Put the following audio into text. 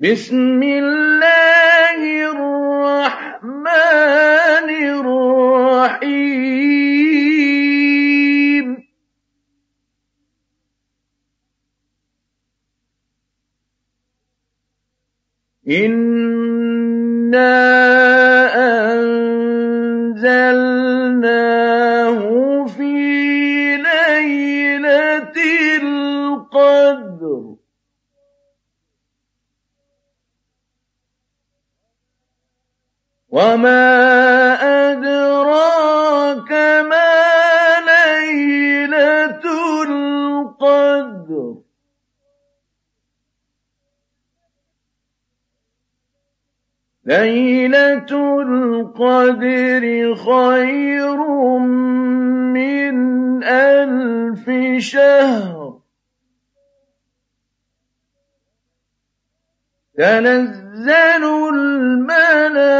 بسم الله الرحمن الرحيم إِنَّا وَمَا أَدْرَاكَ مَا لَيْلَةُ الْقَدْرِ لَيْلَةُ الْقَدْرِ خَيْرٌ مِّنْ أَلْفِ شَهْرٍ تَنَزَّلُ الْمَلَائِكَةُ